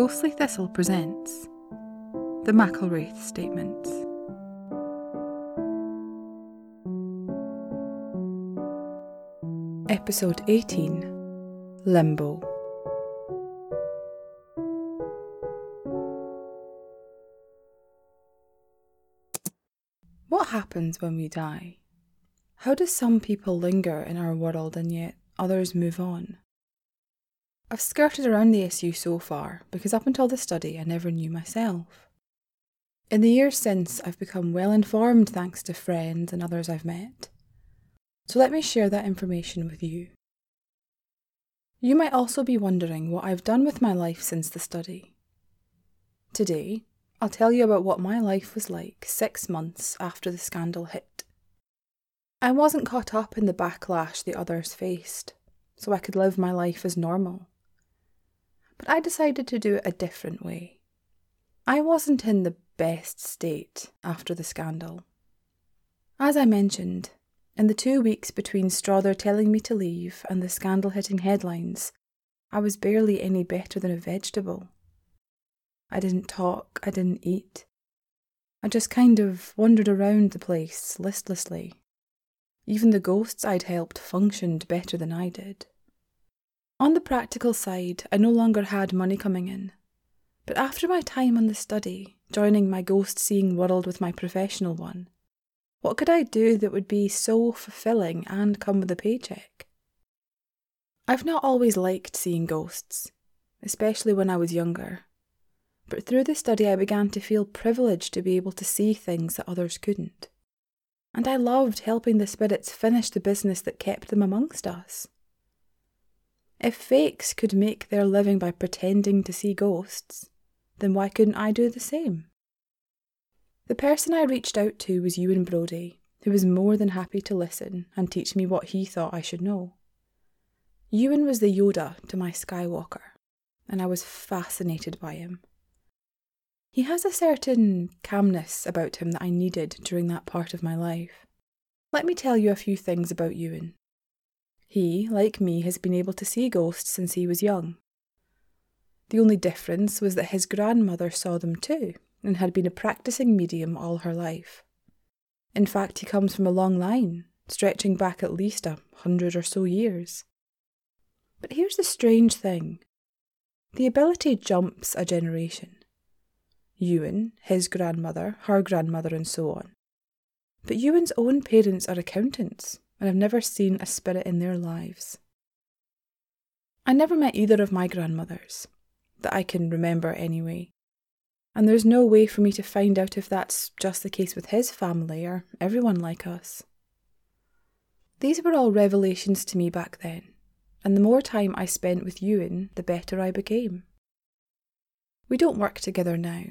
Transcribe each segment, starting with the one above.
Ghostly Thistle presents The McElwraith Statements. Episode 18 Limbo. What happens when we die? How do some people linger in our world and yet others move on? I've skirted around the issue so far because up until the study I never knew myself. In the years since, I've become well informed thanks to friends and others I've met. So let me share that information with you. You might also be wondering what I've done with my life since the study. Today, I'll tell you about what my life was like six months after the scandal hit. I wasn't caught up in the backlash the others faced, so I could live my life as normal but I decided to do it a different way. I wasn't in the best state after the scandal. As I mentioned, in the two weeks between Strother telling me to leave and the scandal hitting headlines, I was barely any better than a vegetable. I didn't talk, I didn't eat. I just kind of wandered around the place listlessly. Even the ghosts I'd helped functioned better than I did. On the practical side, I no longer had money coming in. But after my time on the study, joining my ghost seeing world with my professional one, what could I do that would be so fulfilling and come with a paycheck? I've not always liked seeing ghosts, especially when I was younger. But through the study, I began to feel privileged to be able to see things that others couldn't. And I loved helping the spirits finish the business that kept them amongst us. If fakes could make their living by pretending to see ghosts, then why couldn't I do the same? The person I reached out to was Ewan Brody, who was more than happy to listen and teach me what he thought I should know. Ewan was the Yoda to my Skywalker, and I was fascinated by him. He has a certain calmness about him that I needed during that part of my life. Let me tell you a few things about Ewan. He, like me, has been able to see ghosts since he was young. The only difference was that his grandmother saw them too and had been a practicing medium all her life. In fact, he comes from a long line, stretching back at least a hundred or so years. But here's the strange thing the ability jumps a generation. Ewan, his grandmother, her grandmother, and so on. But Ewan's own parents are accountants, and have never seen a spirit in their lives. I never met either of my grandmothers, that I can remember anyway, and there's no way for me to find out if that's just the case with his family or everyone like us. These were all revelations to me back then, and the more time I spent with Ewan, the better I became. We don't work together now.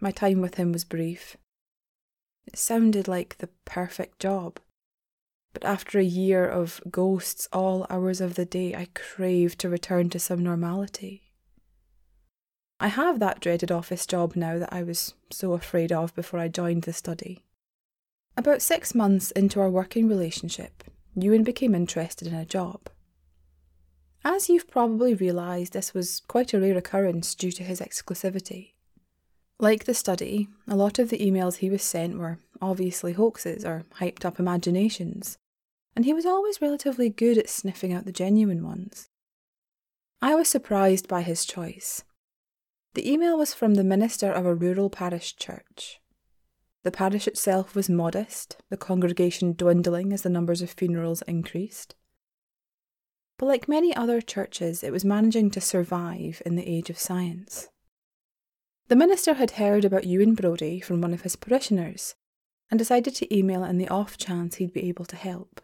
My time with him was brief. It sounded like the perfect job. But after a year of ghosts all hours of the day, I crave to return to some normality. I have that dreaded office job now that I was so afraid of before I joined the study. About six months into our working relationship, Ewan became interested in a job. As you've probably realised, this was quite a rare occurrence due to his exclusivity. Like the study, a lot of the emails he was sent were obviously hoaxes or hyped up imaginations, and he was always relatively good at sniffing out the genuine ones. I was surprised by his choice. The email was from the minister of a rural parish church. The parish itself was modest, the congregation dwindling as the numbers of funerals increased. But like many other churches, it was managing to survive in the age of science. The minister had heard about Ewan Brodie from one of his parishioners and decided to email in the off chance he'd be able to help.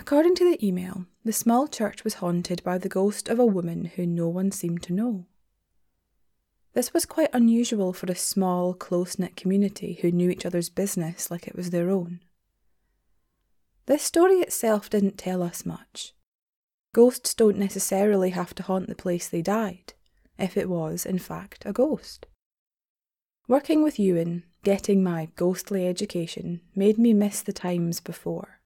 According to the email, the small church was haunted by the ghost of a woman who no one seemed to know. This was quite unusual for a small, close knit community who knew each other's business like it was their own. This story itself didn't tell us much. Ghosts don't necessarily have to haunt the place they died, if it was, in fact, a ghost. Working with Ewan, getting my ghostly education, made me miss the times before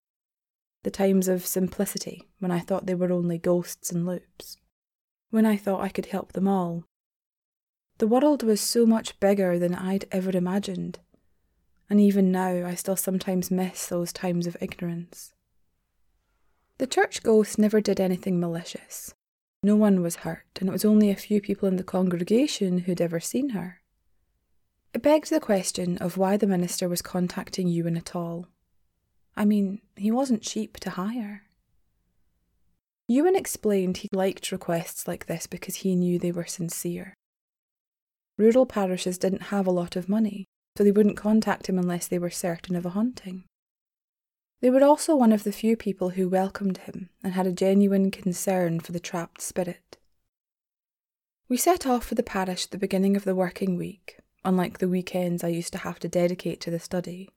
the times of simplicity when I thought they were only ghosts and loops, when I thought I could help them all, The world was so much bigger than I'd ever imagined, and even now I still sometimes miss those times of ignorance. The church ghost never did anything malicious. No one was hurt, and it was only a few people in the congregation who'd ever seen her. It begged the question of why the minister was contacting Ewan at all. I mean, he wasn't cheap to hire. Ewan explained he liked requests like this because he knew they were sincere. Rural parishes didn't have a lot of money, so they wouldn't contact him unless they were certain of a haunting. They were also one of the few people who welcomed him and had a genuine concern for the trapped spirit. We set off for the parish at the beginning of the working week, unlike the weekends I used to have to dedicate to the study.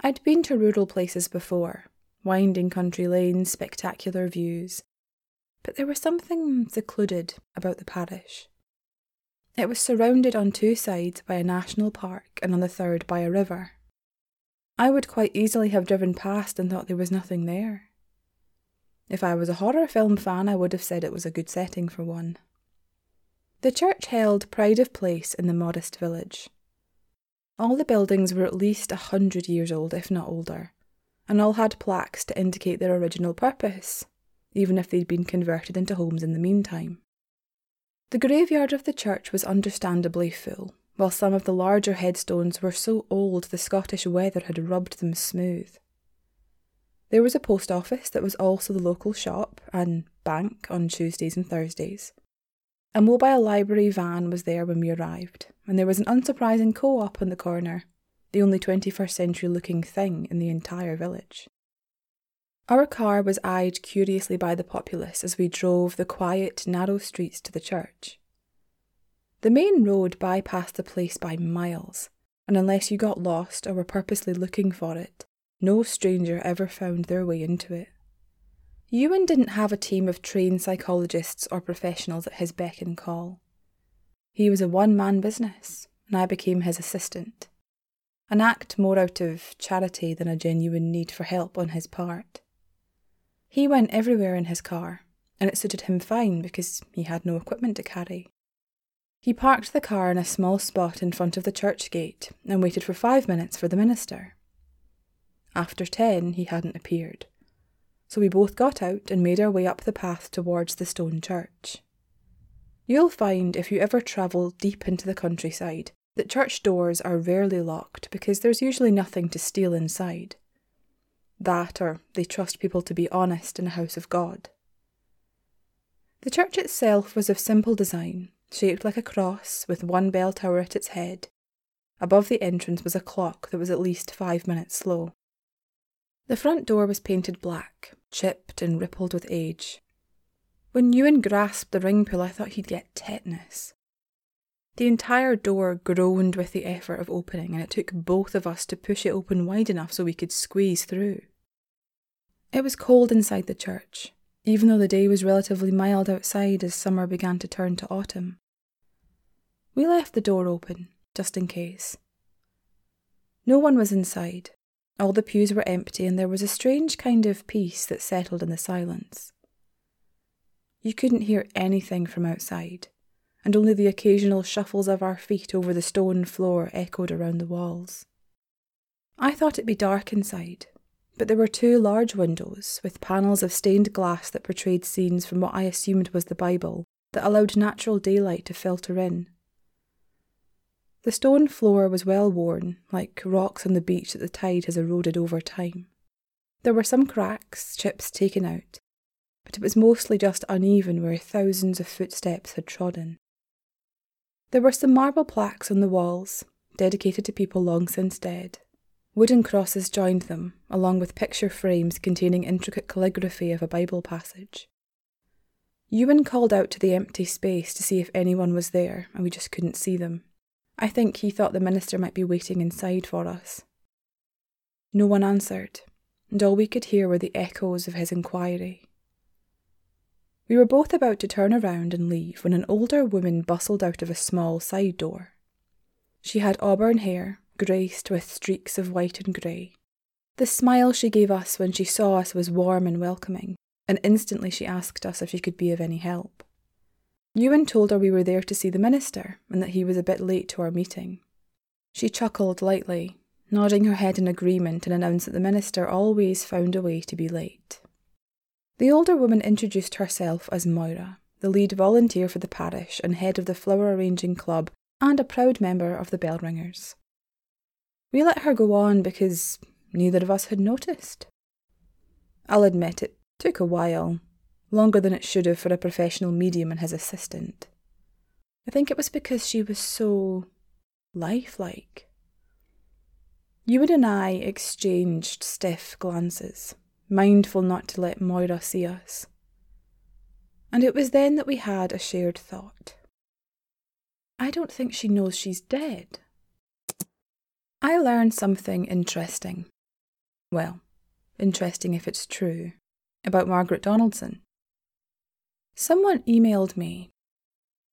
I'd been to rural places before, winding country lanes, spectacular views, but there was something secluded about the parish. It was surrounded on two sides by a national park and on the third by a river. I would quite easily have driven past and thought there was nothing there. If I was a horror film fan, I would have said it was a good setting for one. The church held pride of place in the modest village. All the buildings were at least a hundred years old, if not older, and all had plaques to indicate their original purpose, even if they'd been converted into homes in the meantime. The graveyard of the church was understandably full, while some of the larger headstones were so old the Scottish weather had rubbed them smooth. There was a post office that was also the local shop and bank on Tuesdays and Thursdays. A mobile library van was there when we arrived, and there was an unsurprising co op on the corner, the only 21st century looking thing in the entire village. Our car was eyed curiously by the populace as we drove the quiet, narrow streets to the church. The main road bypassed the place by miles, and unless you got lost or were purposely looking for it, no stranger ever found their way into it. Ewan didn't have a team of trained psychologists or professionals at his beck and call. He was a one man business, and I became his assistant. An act more out of charity than a genuine need for help on his part. He went everywhere in his car, and it suited him fine because he had no equipment to carry. He parked the car in a small spot in front of the church gate and waited for five minutes for the minister. After ten, he hadn't appeared, so we both got out and made our way up the path towards the stone church. You'll find if you ever travel deep into the countryside that church doors are rarely locked because there's usually nothing to steal inside. That, or they trust people to be honest in a house of God. The church itself was of simple design, shaped like a cross, with one bell tower at its head. Above the entrance was a clock that was at least five minutes slow. The front door was painted black, chipped and rippled with age. When Ewan grasped the ring pull, I thought he'd get tetanus. The entire door groaned with the effort of opening, and it took both of us to push it open wide enough so we could squeeze through. It was cold inside the church, even though the day was relatively mild outside as summer began to turn to autumn. We left the door open, just in case. No one was inside. All the pews were empty, and there was a strange kind of peace that settled in the silence. You couldn't hear anything from outside and only the occasional shuffles of our feet over the stone floor echoed around the walls. I thought it'd be dark inside, but there were two large windows with panels of stained glass that portrayed scenes from what I assumed was the Bible that allowed natural daylight to filter in. The stone floor was well worn, like rocks on the beach that the tide has eroded over time. There were some cracks, chips taken out, but it was mostly just uneven where thousands of footsteps had trodden. There were some marble plaques on the walls, dedicated to people long since dead. Wooden crosses joined them, along with picture frames containing intricate calligraphy of a Bible passage. Ewan called out to the empty space to see if anyone was there, and we just couldn't see them. I think he thought the minister might be waiting inside for us. No one answered, and all we could hear were the echoes of his inquiry. We were both about to turn around and leave when an older woman bustled out of a small side door. She had auburn hair, graced with streaks of white and grey. The smile she gave us when she saw us was warm and welcoming, and instantly she asked us if she could be of any help. Ewan told her we were there to see the minister and that he was a bit late to our meeting. She chuckled lightly, nodding her head in agreement, and announced that the minister always found a way to be late. The older woman introduced herself as Moira, the lead volunteer for the parish and head of the flower arranging club, and a proud member of the bell ringers. We let her go on because neither of us had noticed. I'll admit it took a while, longer than it should have for a professional medium and his assistant. I think it was because she was so lifelike. Ewan and I exchanged stiff glances mindful not to let Moira see us. And it was then that we had a shared thought. I don't think she knows she's dead. I learned something interesting. Well, interesting if it's true, about Margaret Donaldson. Someone emailed me.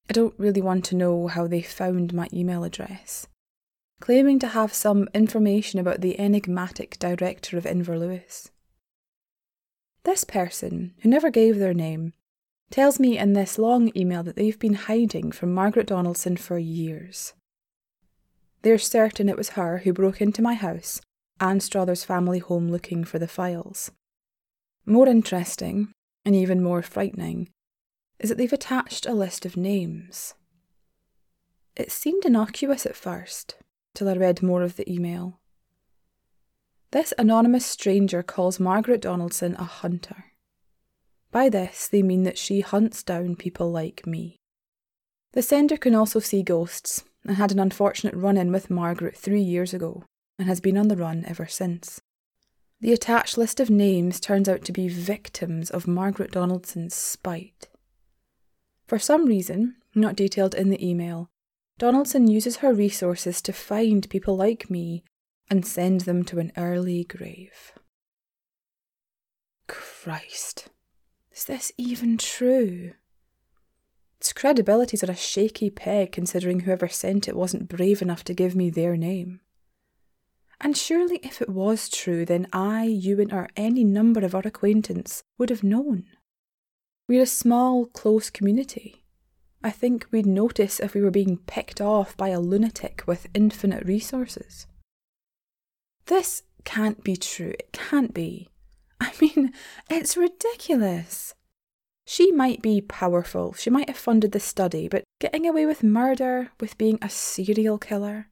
I don't really want to know how they found my email address, claiming to have some information about the enigmatic director of Inverlewis. This person, who never gave their name, tells me in this long email that they've been hiding from Margaret Donaldson for years. They're certain it was her who broke into my house and Strother's family home looking for the files. More interesting, and even more frightening, is that they've attached a list of names. It seemed innocuous at first, till I read more of the email. This anonymous stranger calls Margaret Donaldson a hunter. By this, they mean that she hunts down people like me. The sender can also see ghosts and had an unfortunate run in with Margaret three years ago and has been on the run ever since. The attached list of names turns out to be victims of Margaret Donaldson's spite. For some reason, not detailed in the email, Donaldson uses her resources to find people like me and send them to an early grave. Christ, is this even true? Its credibility's at a shaky peg considering whoever sent it wasn't brave enough to give me their name. And surely if it was true, then I, you, and or any number of our acquaintance would have known. We're a small, close community. I think we'd notice if we were being picked off by a lunatic with infinite resources. This can't be true. It can't be. I mean, it's ridiculous. She might be powerful, she might have funded the study, but getting away with murder, with being a serial killer,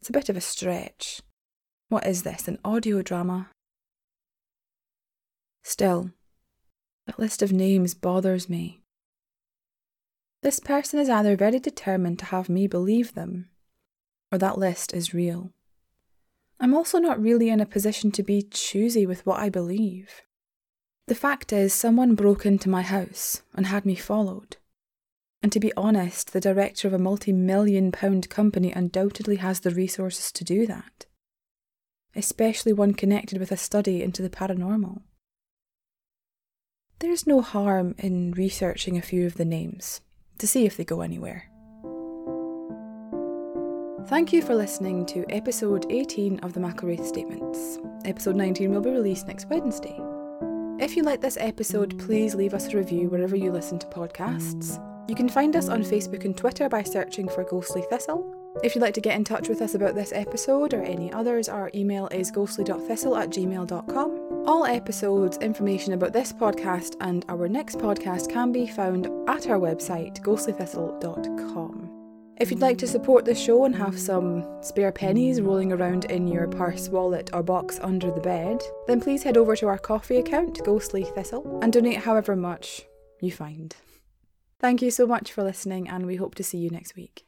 it's a bit of a stretch. What is this, an audio drama? Still, that list of names bothers me. This person is either very determined to have me believe them, or that list is real. I'm also not really in a position to be choosy with what I believe. The fact is, someone broke into my house and had me followed. And to be honest, the director of a multi million pound company undoubtedly has the resources to do that, especially one connected with a study into the paranormal. There's no harm in researching a few of the names to see if they go anywhere. Thank you for listening to episode 18 of the McElwraith Statements. Episode 19 will be released next Wednesday. If you like this episode, please leave us a review wherever you listen to podcasts. You can find us on Facebook and Twitter by searching for Ghostly Thistle. If you'd like to get in touch with us about this episode or any others, our email is ghostly.thistle at gmail.com. All episodes, information about this podcast and our next podcast can be found at our website, ghostlythistle.com. If you'd like to support the show and have some spare pennies rolling around in your purse, wallet, or box under the bed, then please head over to our Ko-fi account, Ghostly Thistle, and donate however much you find. Thank you so much for listening, and we hope to see you next week.